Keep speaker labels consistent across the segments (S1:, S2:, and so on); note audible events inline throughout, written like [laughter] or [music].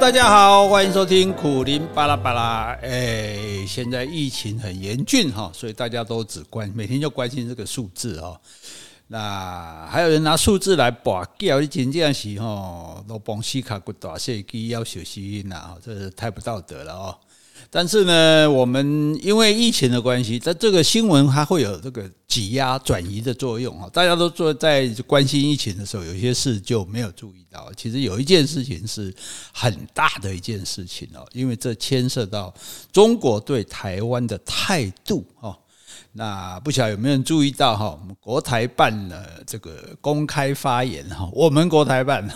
S1: 大家好，欢迎收听苦林巴拉巴拉。哎，现在疫情很严峻哈，所以大家都只关每天就关心这个数字哈。那还有人拿数字来拔掉，你真正是哈，都帮西卡骨大细机要小心呐，这是太不道德了哦。但是呢，我们因为疫情的关系，在这个新闻它会有这个挤压转移的作用啊。大家都做在关心疫情的时候，有些事就没有注意到。其实有一件事情是很大的一件事情哦，因为这牵涉到中国对台湾的态度哦。那不晓得有没有人注意到哈？我们国台办的这个公开发言哈，我们国台办，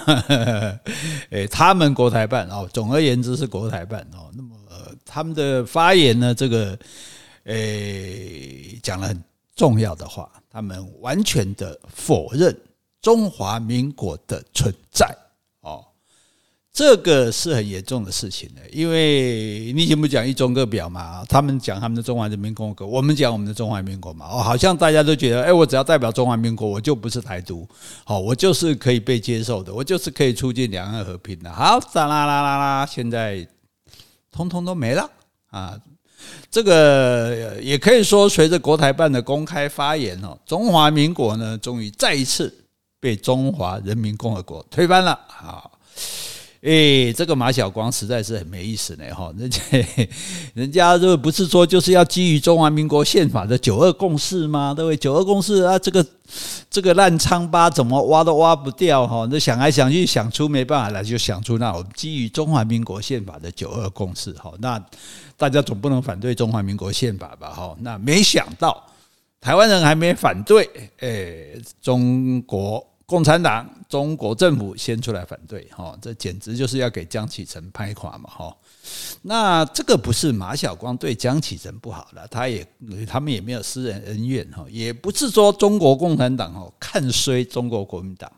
S1: [laughs] 诶，他们国台办哦，总而言之是国台办哦。那么。他们的发言呢，这个，诶，讲了很重要的话，他们完全的否认中华民国的存在，哦，这个是很严重的事情的，因为你以前不讲一中各表嘛，他们讲他们的中华人民共和国，我们讲我们的中华民国嘛，哦，好像大家都觉得，哎，我只要代表中华民国，我就不是台独，好，我就是可以被接受的，我就是可以促进两岸和平的，好，哒啦啦啦啦，现在。通通都没了啊！这个也可以说，随着国台办的公开发言哦，中华民国呢，终于再一次被中华人民共和国推翻了啊！诶，这个马晓光实在是很没意思呢哈！[laughs] 人家人家这不是说就是要基于中华民国宪法的九二共识吗？对不对？九二共识啊，这个这个烂疮疤怎么挖都挖不掉哈！那想来想去想出没办法来，就想出那我们基于中华民国宪法的九二共识哈！那大家总不能反对中华民国宪法吧？哈！那没想到台湾人还没反对，诶，中国。共产党、中国政府先出来反对，哈，这简直就是要给江启臣拍垮嘛，哈。那这个不是马晓光对江启臣不好了，他也他们也没有私人恩怨，哈，也不是说中国共产党哦看衰中国国民党。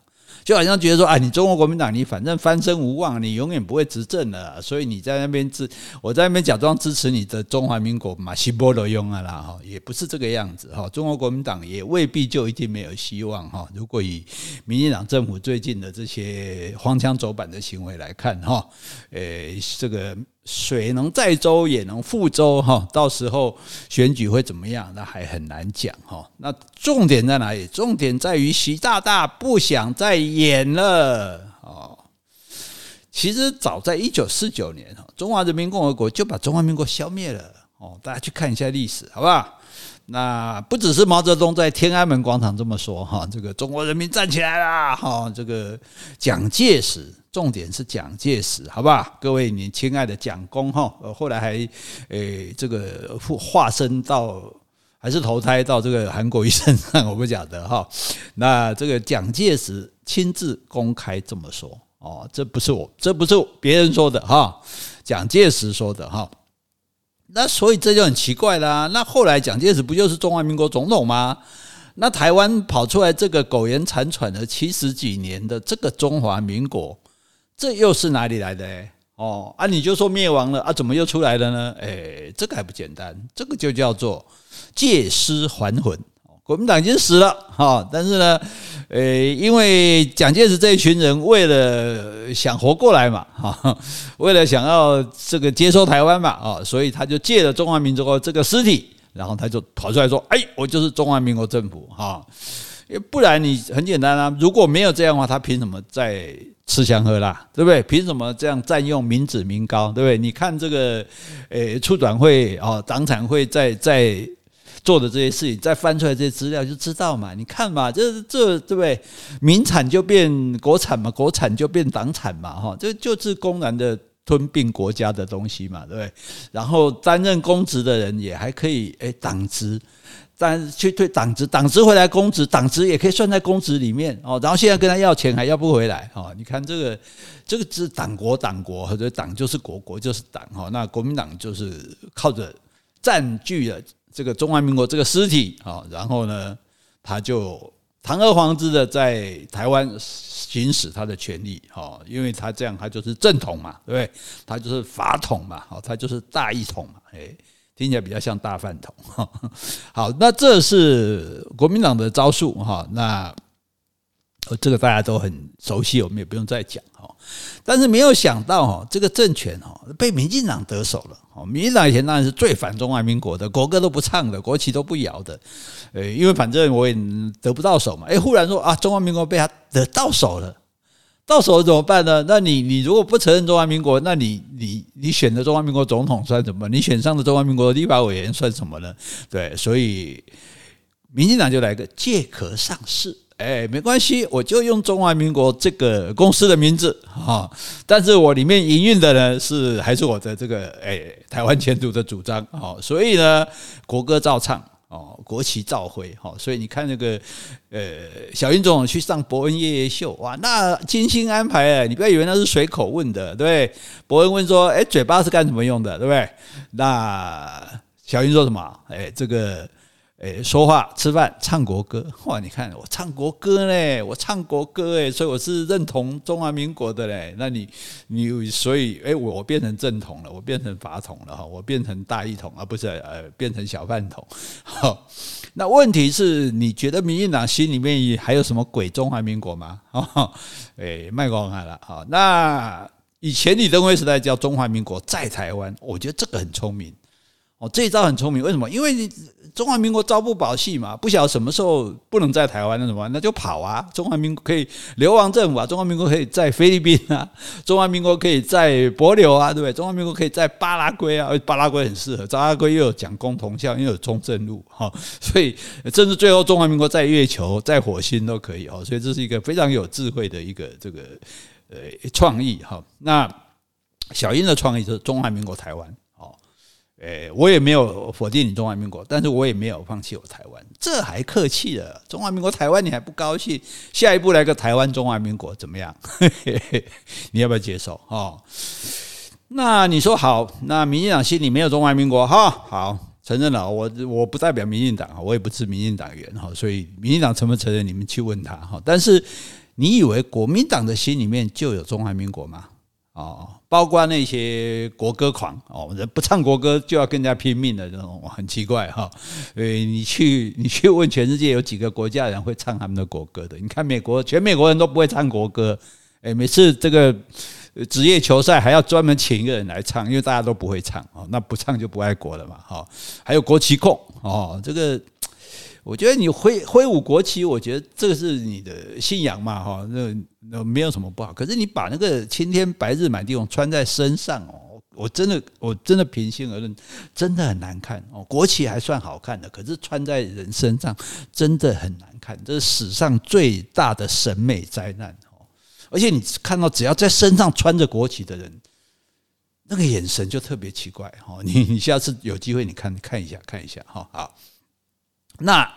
S1: 就好像觉得说，哎，你中国国民党，你反正翻身无望，你永远不会执政了，所以你在那边支，我在那边假装支持你的中华民国嘛，西波罗用啊啦，哈，也不是这个样子哈。中国国民党也未必就一定没有希望哈。如果以民进党政府最近的这些荒腔走板的行为来看哈，诶，这个。水能载舟也能覆舟哈，到时候选举会怎么样？那还很难讲哈。那重点在哪里？重点在于习大大不想再演了哦。其实早在一九四九年，中华人民共和国就把中华民国消灭了哦。大家去看一下历史，好不好？那不只是毛泽东在天安门广场这么说哈，这个中国人民站起来了哈，这个蒋介石。重点是蒋介石，好不好？各位，你亲爱的蒋公哈，后来还诶这个化身到还是投胎到这个韩国瑜身上，我不晓得哈。那这个蒋介石亲自公开这么说哦，这不是我，这不是别人说的哈，蒋介石说的哈。那所以这就很奇怪啦。那后来蒋介石不就是中华民国总统吗？那台湾跑出来这个苟延残喘了七十几年的这个中华民国。这又是哪里来的？哦啊，你就说灭亡了啊，怎么又出来了呢？诶，这个还不简单，这个就叫做借尸还魂。国民党已经死了哈，但是呢，呃，因为蒋介石这一群人为了想活过来嘛，[laughs] 哈，为了想要这个接收台湾嘛，啊，所以他就借了中华民国这个尸体，然后他就跑出来说：“哎，我就是中华民国政府哈。”不然你很简单啊，如果没有这样的话，他凭什么在吃香喝辣，对不对？凭什么这样占用民脂民膏，对不对？你看这个，诶，促转会啊，党产会在在做的这些事情，再翻出来这些资料就知道嘛。你看嘛，这这对不对？民产就变国产嘛，国产就变党产嘛，哈，这就是公然的吞并国家的东西嘛，对不对？然后担任公职的人也还可以，诶，党职。但去退党职，党职回来公职，党职也可以算在公职里面哦。然后现在跟他要钱还要不回来哦。你看这个，这个是党国党国，或者党就是国国就是党哈。那国民党就是靠着占据了这个中华民国这个尸体啊，然后呢，他就堂而皇之的在台湾行使他的权利哈，因为他这样他就是正统嘛，对不对？他就是法统嘛，哦，他就是大一统嘛，哎。听起来比较像大饭桶，好，那这是国民党的招数哈。那这个大家都很熟悉，我们也不用再讲哈。但是没有想到哈，这个政权哈被民进党得手了。哦，民进党以前当然是最反中华民国的，国歌都不唱的，国旗都不摇的。呃，因为反正我也得不到手嘛。诶，忽然说啊，中华民国被他得到手了，到手了怎么办呢？那你你如果不承认中华民国，那你你你选的中华民国总统算什么？你选上的中华民国的立法委员算什么呢？对，所以民进党就来个借壳上市。哎，没关系，我就用中华民国这个公司的名字哈，但是我里面营运的呢是还是我的这个哎台湾前途的主张哦，所以呢国歌照唱哦，国旗照挥哈，所以你看那个呃小英总去上伯恩夜夜秀哇，那精心安排哎，你不要以为那是随口问的，对，伯恩问说，哎，嘴巴是干什么用的，对不对？那小英说什么？哎，这个。诶，说话、吃饭、唱国歌，[laughs] 哇！你看我唱国歌嘞，我唱国歌诶，所以我是认同中华民国的嘞。那你，你所以诶，我变成正统了，我变成法统了哈，我变成大一统而不是呃变成小饭统。[laughs] 好，那问题是你觉得民进党心里面还有什么鬼中华民国吗？[laughs] 哈，诶，卖光了哈。那以前李登辉时代叫中华民国在台湾，我觉得这个很聪明哦，这一招很聪明。为什么？因为你。中华民国朝不保夕嘛，不晓得什么时候不能在台湾，那怎么？那就跑啊！中华民国可以流亡政府啊，中华民国可以在菲律宾啊，[laughs] 中华民国可以在帛琉啊，对不对？中华民国可以在巴拉圭啊，巴拉圭很适合，巴拉圭又有蒋公铜像，又有中正路哈，所以甚至最后中华民国在月球、在火星都可以哦，所以这是一个非常有智慧的一个这个呃创意哈。那小英的创意就是中华民国台湾。诶，我也没有否定你中华民国，但是我也没有放弃我台湾，这还客气了。中华民国台湾你还不高兴？下一步来个台湾中华民国怎么样？[laughs] 你要不要接受？哦，那你说好，那民进党心里没有中华民国哈？好，承认了，我我不代表民进党，我也不是民进党员哈，所以民进党承不承认你们去问他哈。但是你以为国民党的心里面就有中华民国吗？哦，包括那些国歌狂哦，人不唱国歌就要更加拼命的这种，很奇怪哈。所以你去 [laughs] 你去问全世界有几个国家人会唱他们的国歌的？你看美国，全美国人都不会唱国歌。诶，每次这个职业球赛还要专门请一个人来唱，因为大家都不会唱哦，那不唱就不爱国了嘛。哈，还有国旗控哦，这个。我觉得你挥挥舞国旗，我觉得这个是你的信仰嘛，哈，那那没有什么不好。可是你把那个青天白日满地红穿在身上哦，我真的我真的平心而论，真的很难看哦。国旗还算好看的，可是穿在人身上真的很难看，这是史上最大的审美灾难哦。而且你看到只要在身上穿着国旗的人，那个眼神就特别奇怪哦。你你下次有机会你看看一下看一下哈，好。那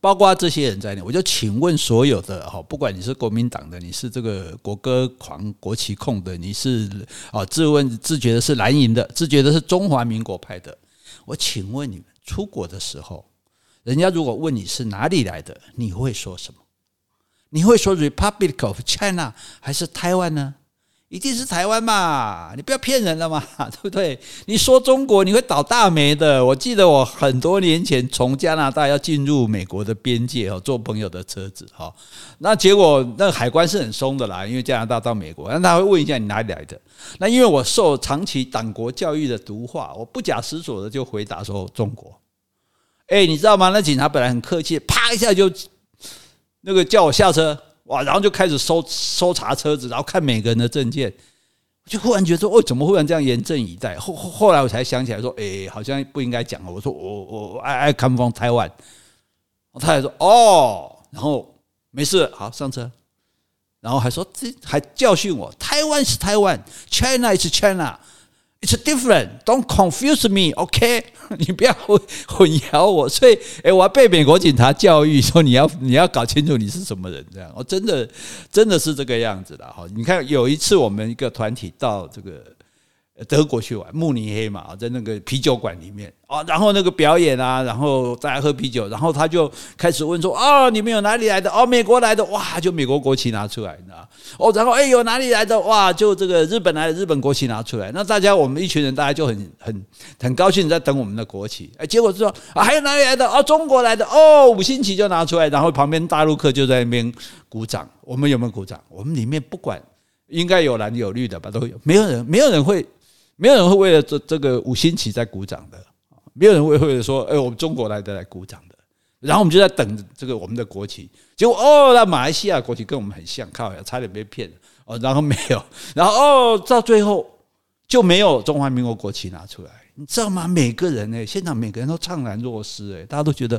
S1: 包括这些人在内，我就请问所有的哈，不管你是国民党的，你是这个国歌狂、国旗控的，你是啊自问自觉的是蓝营的，自觉的是中华民国派的，我请问你们出国的时候，人家如果问你是哪里来的，你会说什么？你会说 Republic of China 还是台湾呢？一定是台湾嘛？你不要骗人了嘛，[laughs] 对不对？你说中国，你会倒大霉的。我记得我很多年前从加拿大要进入美国的边界哦，坐朋友的车子哈，那结果那个海关是很松的啦，因为加拿大到美国，那他会问一下你哪里来的。那因为我受长期党国教育的毒化，我不假思索的就回答说中国。哎，你知道吗？那警察本来很客气，啪一下就那个叫我下车。哇，然后就开始搜搜查车子，然后看每个人的证件，就忽然觉得说，哦，怎么忽然这样严阵以待？后后后来我才想起来说，诶，好像不应该讲了。我说我我 I I come from Taiwan，他还说哦，然后没事，好上车，然后还说这还教训我，台湾是台湾，China is China。It's different. Don't confuse me, OK？[laughs] 你不要混混淆我。所以，诶，我要被美国警察教育说，你要你要搞清楚你是什么人，这样。我真的真的是这个样子的哈。你看，有一次我们一个团体到这个德国去玩慕尼黑嘛，在那个啤酒馆里面啊，然后那个表演啊，然后大家喝啤酒，然后他就开始问说：“哦，你们有哪里来的？哦，美国来的，哇，就美国国旗拿出来，你知道？哦，然后哎，有哪里来的？哇，就这个日本来的，日本国旗拿出来。那大家我们一群人，大家就很很很高兴在等我们的国旗。哎，结果是说啊，还有哪里来的？哦，中国来的，哦，五星旗就拿出来，然后旁边大陆客就在那边鼓掌。我们有没有鼓掌？我们里面不管，应该有蓝有绿的吧，都有，没有人，没有人会。没有人会为了这这个五星旗在鼓掌的，没有人会为了说，哎，我们中国来的来鼓掌的。然后我们就在等这个我们的国旗，结果哦，那马来西亚国旗跟我们很像，靠呀，差点被骗了哦。然后没有，然后哦，到最后就没有中华民国国旗拿出来，你知道吗？每个人呢，现场每个人都怅然若失，哎，大家都觉得，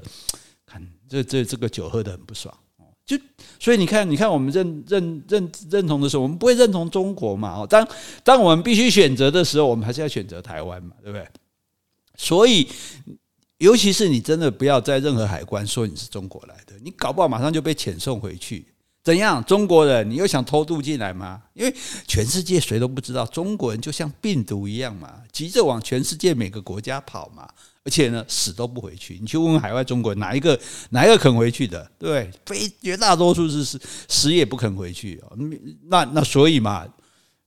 S1: 看这这这个酒喝得很不爽。就所以你看，你看我们认认认认同的时候，我们不会认同中国嘛？哦，当当我们必须选择的时候，我们还是要选择台湾嘛，对不对？所以，尤其是你真的不要在任何海关说你是中国来的，你搞不好马上就被遣送回去。怎样？中国人，你又想偷渡进来吗？因为全世界谁都不知道，中国人就像病毒一样嘛，急着往全世界每个国家跑嘛。而且呢，死都不回去。你去问问海外中国人，哪一个哪一个肯回去的？对，非绝大多数是死死也不肯回去。那那所以嘛，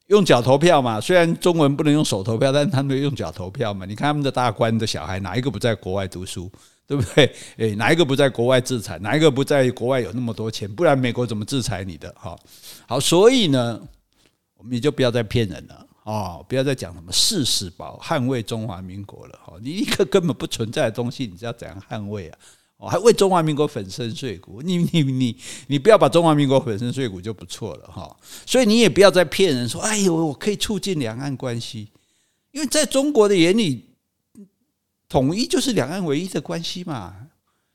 S1: 用脚投票嘛。虽然中文不能用手投票，但他们用脚投票嘛。你看他们的大官的小孩，哪一个不在国外读书？对不对？诶，哪一个不在国外制裁？哪一个不在国外有那么多钱？不然美国怎么制裁你的？好，好，所以呢，我们也就不要再骗人了。哦，不要再讲什么誓死保捍卫中华民国了哈！你一个根本不存在的东西，你知道怎样捍卫啊？哦，还为中华民国粉身碎骨，你你你你不要把中华民国粉身碎骨就不错了哈！所以你也不要再骗人说，哎呦，我可以促进两岸关系，因为在中国的眼里，统一就是两岸唯一的关系嘛。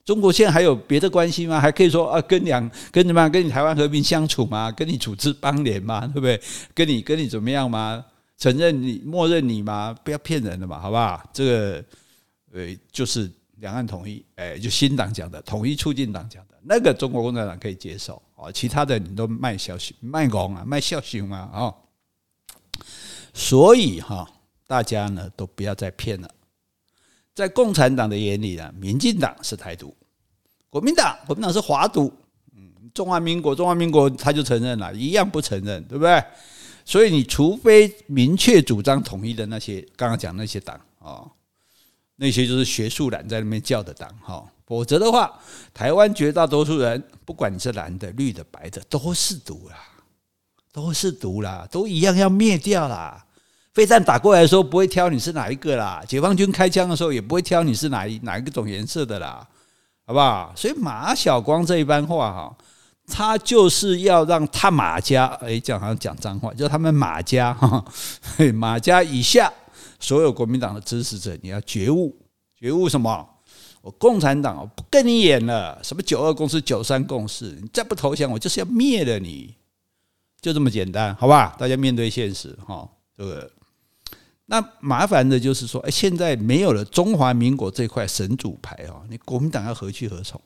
S1: 中国现在还有别的关系吗？还可以说啊，跟两跟什么跟你台湾和平相处吗？跟你组织邦联吗？对不对？跟你跟你怎么样吗？承认你，默认你吗？不要骗人了嘛，好不好？这个，呃，就是两岸统一，哎，就新党讲的统一促进党讲的那个，中国共产党可以接受啊，其他的你都卖消息、卖拱啊、卖笑熊啊啊！所以哈，大家呢都不要再骗了。在共产党的眼里呢，民进党是台独，国民党国民党是华独，嗯，中华民国中华民国他就承认了，一样不承认，对不对？所以，你除非明确主张统一的那些，刚刚讲那些党啊，那些就是学术蓝在那边叫的党哈，否则的话，台湾绝大多数人，不管你是蓝的、绿的、白的，都是毒啦，都是毒啦，都一样要灭掉啦。飞弹打过来的时候，不会挑你是哪一个啦；解放军开枪的时候，也不会挑你是哪一哪一个种颜色的啦，好不好？所以马晓光这一番话哈。他就是要让他马家，哎，讲好像讲脏话，叫他们马家 [laughs] 哈，马家以下所有国民党的支持者，你要觉悟，觉悟什么？我共产党我不跟你演了，什么九二共识、九三共识，你再不投降，我就是要灭了你，就这么简单，好吧？大家面对现实哈，这个那麻烦的就是说，哎，现在没有了中华民国这块神主牌哦，你国民党要何去何从？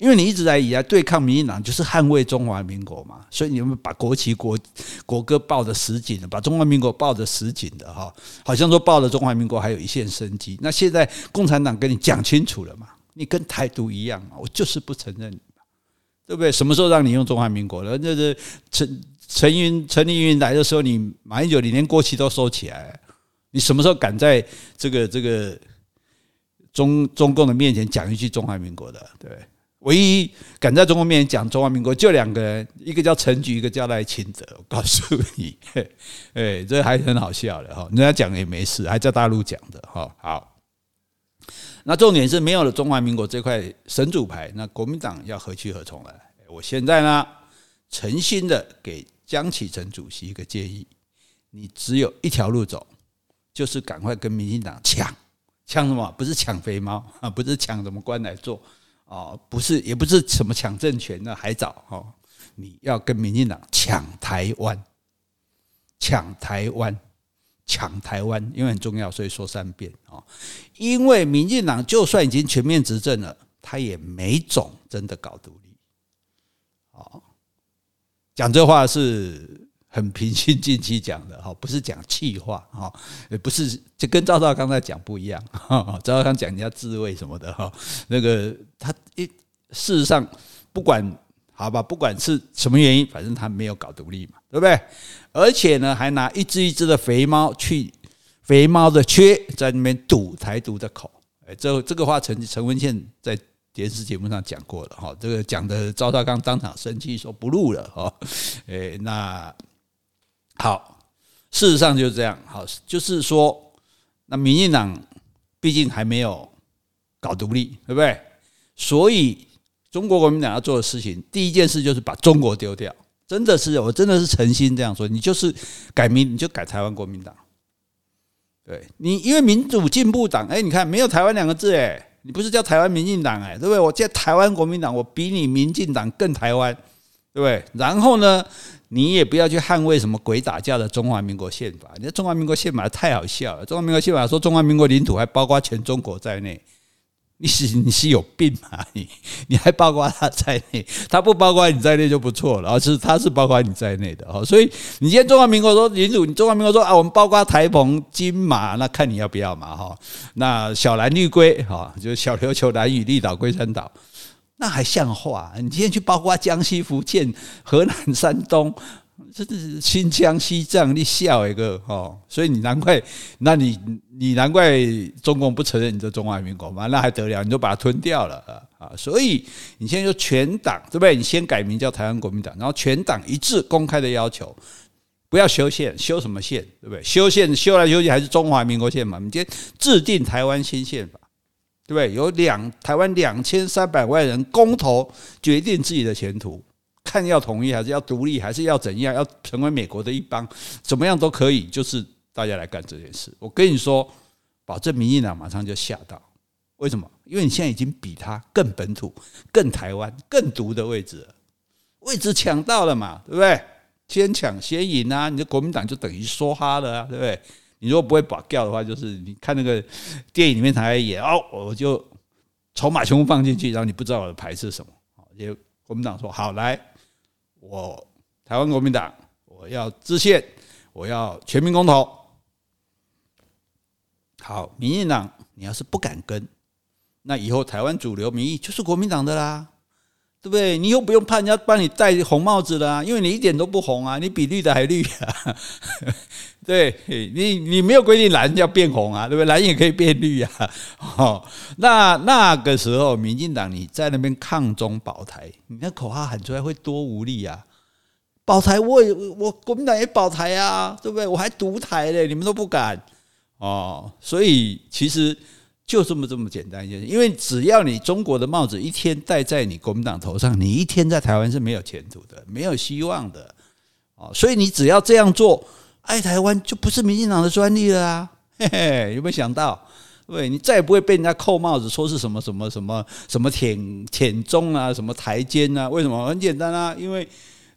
S1: 因为你一直在以来对抗民进党，就是捍卫中华民国嘛，所以你们把国旗国国歌抱得死紧的，把中华民国抱得死紧的哈，好像说抱了中华民国还有一线生机。那现在共产党跟你讲清楚了嘛，你跟台独一样嘛，我就是不承认，对不对？什么时候让你用中华民国了？那是陈陈云陈立云来的时候，你马英九你连国旗都收起来，你什么时候敢在这个这个中中共的面前讲一句中华民国的？对？唯一敢在中国面前讲中华民国就两个人，一个叫陈菊，一个叫赖清德。我告诉你，[laughs] 哎，这还很好笑的哈，人家讲也没事，还在大陆讲的哈。好，那重点是没有了中华民国这块神主牌，那国民党要何去何从呢？我现在呢，诚心的给江启臣主席一个建议：你只有一条路走，就是赶快跟民进党抢，抢什么？不是抢肥猫啊，[laughs] 不是抢什么官来做。哦，不是，也不是什么抢政权的，还早哦。你要跟民进党抢台湾，抢台湾，抢台湾，因为很重要，所以说三遍哦。因为民进党就算已经全面执政了，他也没种真的搞独立。哦，讲这话是很平心静气讲的哈，不是讲气话哈，也不是就跟赵少刚在讲不一样。[laughs] 赵少刚讲人家自卫什么的哈，那个他一事实上不管好吧，不管是什么原因，反正他没有搞独立嘛，对不对？而且呢，还拿一只一只的肥猫去肥猫的缺在那边堵台独的口。哎，这这个话陈陈文宪在电视节目上讲过了哈，这个讲的赵少刚当场生气说不录了哈。哎，那。好，事实上就是这样。好，就是说，那民进党毕竟还没有搞独立，对不对？所以，中国国民党要做的事情，第一件事就是把中国丢掉。真的是，我真的是诚心这样说。你就是改名，你就改台湾国民党。对你，因为民主进步党，哎，你看没有台湾两个字，哎，你不是叫台湾民进党，哎，对不对？我叫台湾国民党，我比你民进党更台湾，对？然后呢？你也不要去捍卫什么鬼打架的中华民国宪法，你中华民国宪法太好笑了。中华民国宪法说中华民国领土还包括全中国在内，你是你是有病吗？你 [laughs] 你还包括他在内，他不包括你在内就不错了，而是他是包括你在内的哦。所以你今天中华民国说领土，你中华民国说啊，我们包括台澎金马，那看你要不要嘛哈。那小蓝绿龟哈，就是小琉球、兰屿、绿岛、龟山岛。那还像话？你今天去包括江西、福建、河南、山东，这是新疆、西藏，你笑一个哦！所以你难怪，那你你难怪中共不承认你这中华民国嘛？那还得了？你就把它吞掉了啊！所以你现在就全党对不对？你先改名叫台湾国民党，然后全党一致公开的要求，不要修宪，修什么宪？对不对？修宪修来修去还是中华民国宪嘛？你今天制定台湾新宪法。对不对？有两台湾两千三百万人公投决定自己的前途，看要统一还是要独立，还是要怎样？要成为美国的一邦，怎么样都可以。就是大家来干这件事。我跟你说，保证民进党马上就吓到。为什么？因为你现在已经比他更本土、更台湾、更独的位置了，位置抢到了嘛？对不对？先抢先赢啊！你的国民党就等于梭哈了啊！对不对？你如果不会保钓的话，就是你看那个电影里面才演哦，我就筹码全部放进去，然后你不知道我的牌是什么。也国民党说好来，我台湾国民党我要制宪，我要全民公投。好，民进党你要是不敢跟，那以后台湾主流民意就是国民党的啦，对不对？你又不用怕人家帮你戴红帽子了，因为你一点都不红啊，你比绿的还绿啊。[laughs] 对你，你没有规定蓝要变红啊，对不对？蓝也可以变绿啊。[laughs] 哦，那那个时候，民进党你在那边抗中保台，你那口号喊出来会多无力啊！保台，我也我国民党也保台啊，对不对？我还独台嘞，你们都不敢哦。所以其实就这么这么简单一件事，因为只要你中国的帽子一天戴在你国民党头上，你一天在台湾是没有前途的，没有希望的。哦，所以你只要这样做。爱台湾就不是民进党的专利了啊！[laughs] 嘿嘿，有没有想到？对，你再也不会被人家扣帽子，说是什么什么什么什么舔舔中啊，什么台奸啊？为什么？很简单啊，因为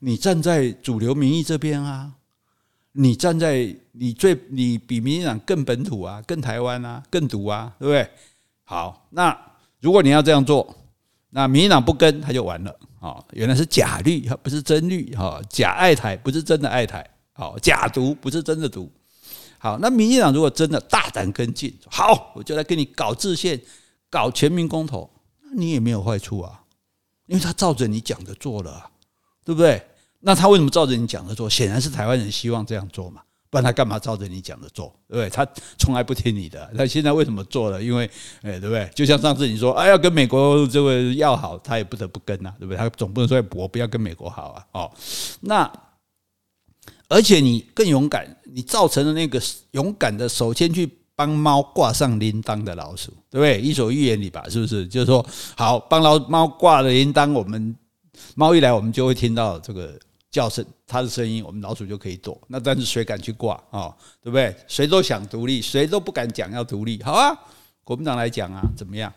S1: 你站在主流民意这边啊，你站在你最你比民进党更本土啊，更台湾啊，更独啊，对不对？好，那如果你要这样做，那民进党不跟他就完了啊！原来是假绿，不是真绿哈，假爱台不是真的爱台。好，假独不是真的独。好，那民进党如果真的大胆跟进，好，我就来跟你搞制宪，搞全民公投，那你也没有坏处啊，因为他照着你讲的做了，对不对？那他为什么照着你讲的做？显然是台湾人希望这样做嘛，不然他干嘛照着你讲的做？对不对？他从来不听你的，他现在为什么做了？因为，哎，对不对？就像上次你说，哎，要跟美国这个要好，他也不得不跟呐，对不对？他总不能说我不要跟美国好啊，哦，那。而且你更勇敢，你造成了那个勇敢的首先去帮猫挂上铃铛的老鼠，对不对？伊索寓言里吧，是不是？就是说，好帮老猫挂了铃铛，我们猫一来，我们就会听到这个叫声，它的声音，我们老鼠就可以躲。那但是谁敢去挂啊？对不对？谁都想独立，谁都不敢讲要独立。好啊，国民党来讲啊，怎么样？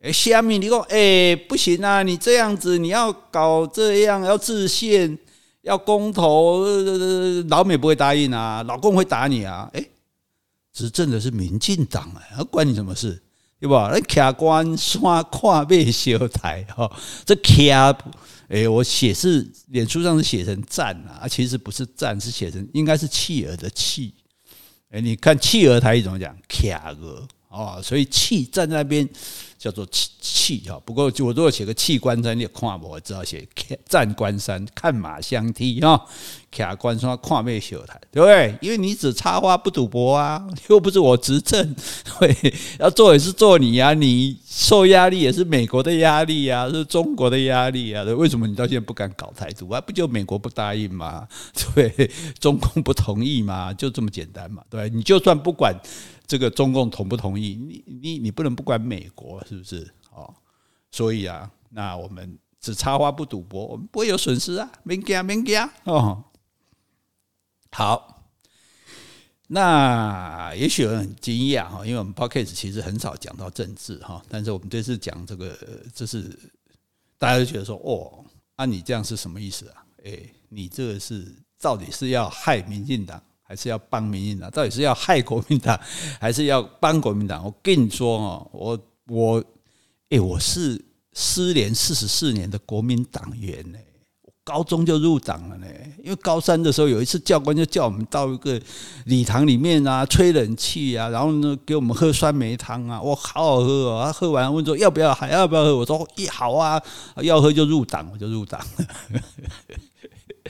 S1: 哎，下面你说，哎，不行啊，你这样子，你要搞这样，要自宪。要公投，老美不会答应啊，老共会打你啊！诶，执政的是民进党啊，关你什么事？对吧？那卡关山跨背小台哈，这卡哎，我写是脸书上是写成站啊，其实不是站，是写成应该是企鹅的企。哎，你看企鹅台语怎么讲？卡鹅哦，所以气站在那边。叫做气气哈，不过我如果写个气关山，你也看，我只好写站关山，看马相踢哈，卡关山跨面秀台，对不对？因为你只插花不赌博啊，[laughs] 又不是我执政，[laughs] 对，要做也是做你呀、啊，你受压力也是美国的压力呀、啊，是中国的压力啊，为什么你到现在不敢搞台独啊？不就美国不答应吗？[laughs] 对，中共不同意吗？就这么简单嘛，对，你就算不管。这个中共同不同意？你你你不能不管美国是不是？哦，所以啊，那我们只插花不赌博，我们不会有损失啊，免惊免惊哦。好，那也许有人很惊讶哈，因为我们 Podcast 其实很少讲到政治哈，但是我们这次讲这个，这是大家都觉得说，哦，啊，你这样是什么意思啊？哎，你这个是到底是要害民进党？还是要帮民进党？到底是要害国民党，还是要帮国民党？我跟你说哦，我我，哎、我是失联四十四年的国民党员呢，我高中就入党了呢。因为高三的时候，有一次教官就叫我们到一个礼堂里面啊，吹冷气啊，然后呢给我们喝酸梅汤啊，哇，好好喝哦。喝完问说要不要，还要不要喝？我说一好啊，要喝就入党，我就入党了。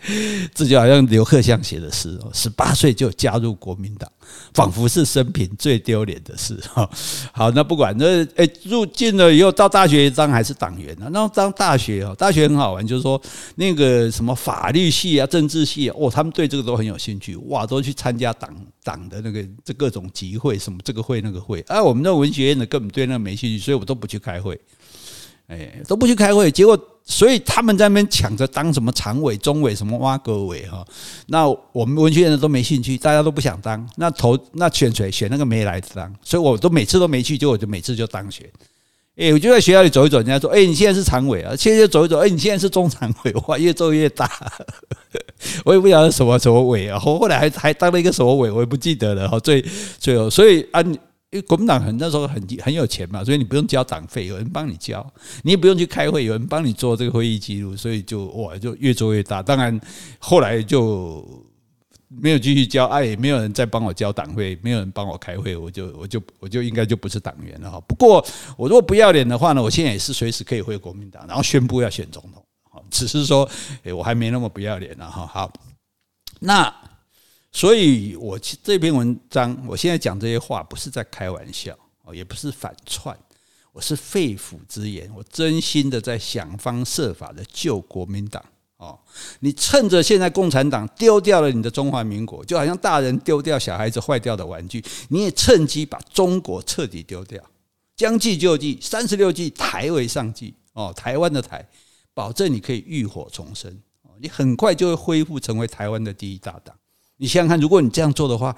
S1: [laughs] 这就好像刘克襄写的诗哦，十八岁就加入国民党，仿佛是生平最丢脸的事哈。好，那不管那诶，入进了以后到大学当还是党员啊？那当大学哦，大学很好玩，就是说那个什么法律系啊、政治系啊，哦，他们对这个都很有兴趣，哇，都去参加党党的那个这各种集会，什么这个会那个会。啊，我们那文学院的根本对那没兴趣，所以我都不去开会，哎，都不去开会，结果。所以他们在那边抢着当什么常委、中委、什么挖哥委哈，那我们文学院的都没兴趣，大家都不想当。那投那选谁？选那个没来当，所以我都每次都没去，结果我就每次就当选。哎，我就在学校里走一走，人家说：“哎，你现在是常委啊。”现在走一走，哎，你现在是中常委，哇，越做越大。[laughs] 我也不晓得什么什么委啊，后后来还还当了一个什么委，我也不记得了哈。最最后，所以啊。因为国民党很那时候很很有钱嘛，所以你不用交党费，有人帮你交，你也不用去开会，有人帮你做这个会议记录，所以就哇就越做越大。当然后来就没有继续交，哎，也没有人再帮我交党费，没有人帮我开会，我就我就我就应该就不是党员了哈。不过我如果不要脸的话呢，我现在也是随时可以回国民党，然后宣布要选总统，只是说哎我还没那么不要脸了哈。好，那。所以，我这篇文章，我现在讲这些话，不是在开玩笑，哦，也不是反串，我是肺腑之言，我真心的在想方设法的救国民党。哦，你趁着现在共产党丢掉了你的中华民国，就好像大人丢掉小孩子坏掉的玩具，你也趁机把中国彻底丢掉，将计就计，三十六计，台为上计。哦，台湾的台，保证你可以浴火重生，哦，你很快就会恢复成为台湾的第一大党。你想想看，如果你这样做的话，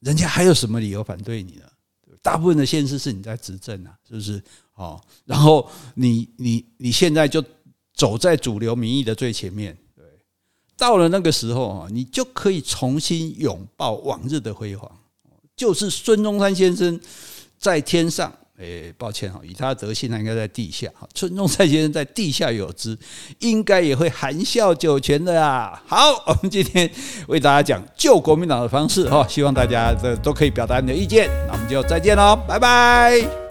S1: 人家还有什么理由反对你呢？大部分的现实是你在执政啊，是不是？哦，然后你你你现在就走在主流民意的最前面，对，到了那个时候啊，你就可以重新拥抱往日的辉煌，就是孙中山先生在天上。哎，抱歉哈，以他的德性，他应该在地下。孙中山先生在地下有知，应该也会含笑九泉的啊。好，我们今天为大家讲救国民党的方式哈，希望大家这都可以表达你的意见。那我们就再见喽，拜拜。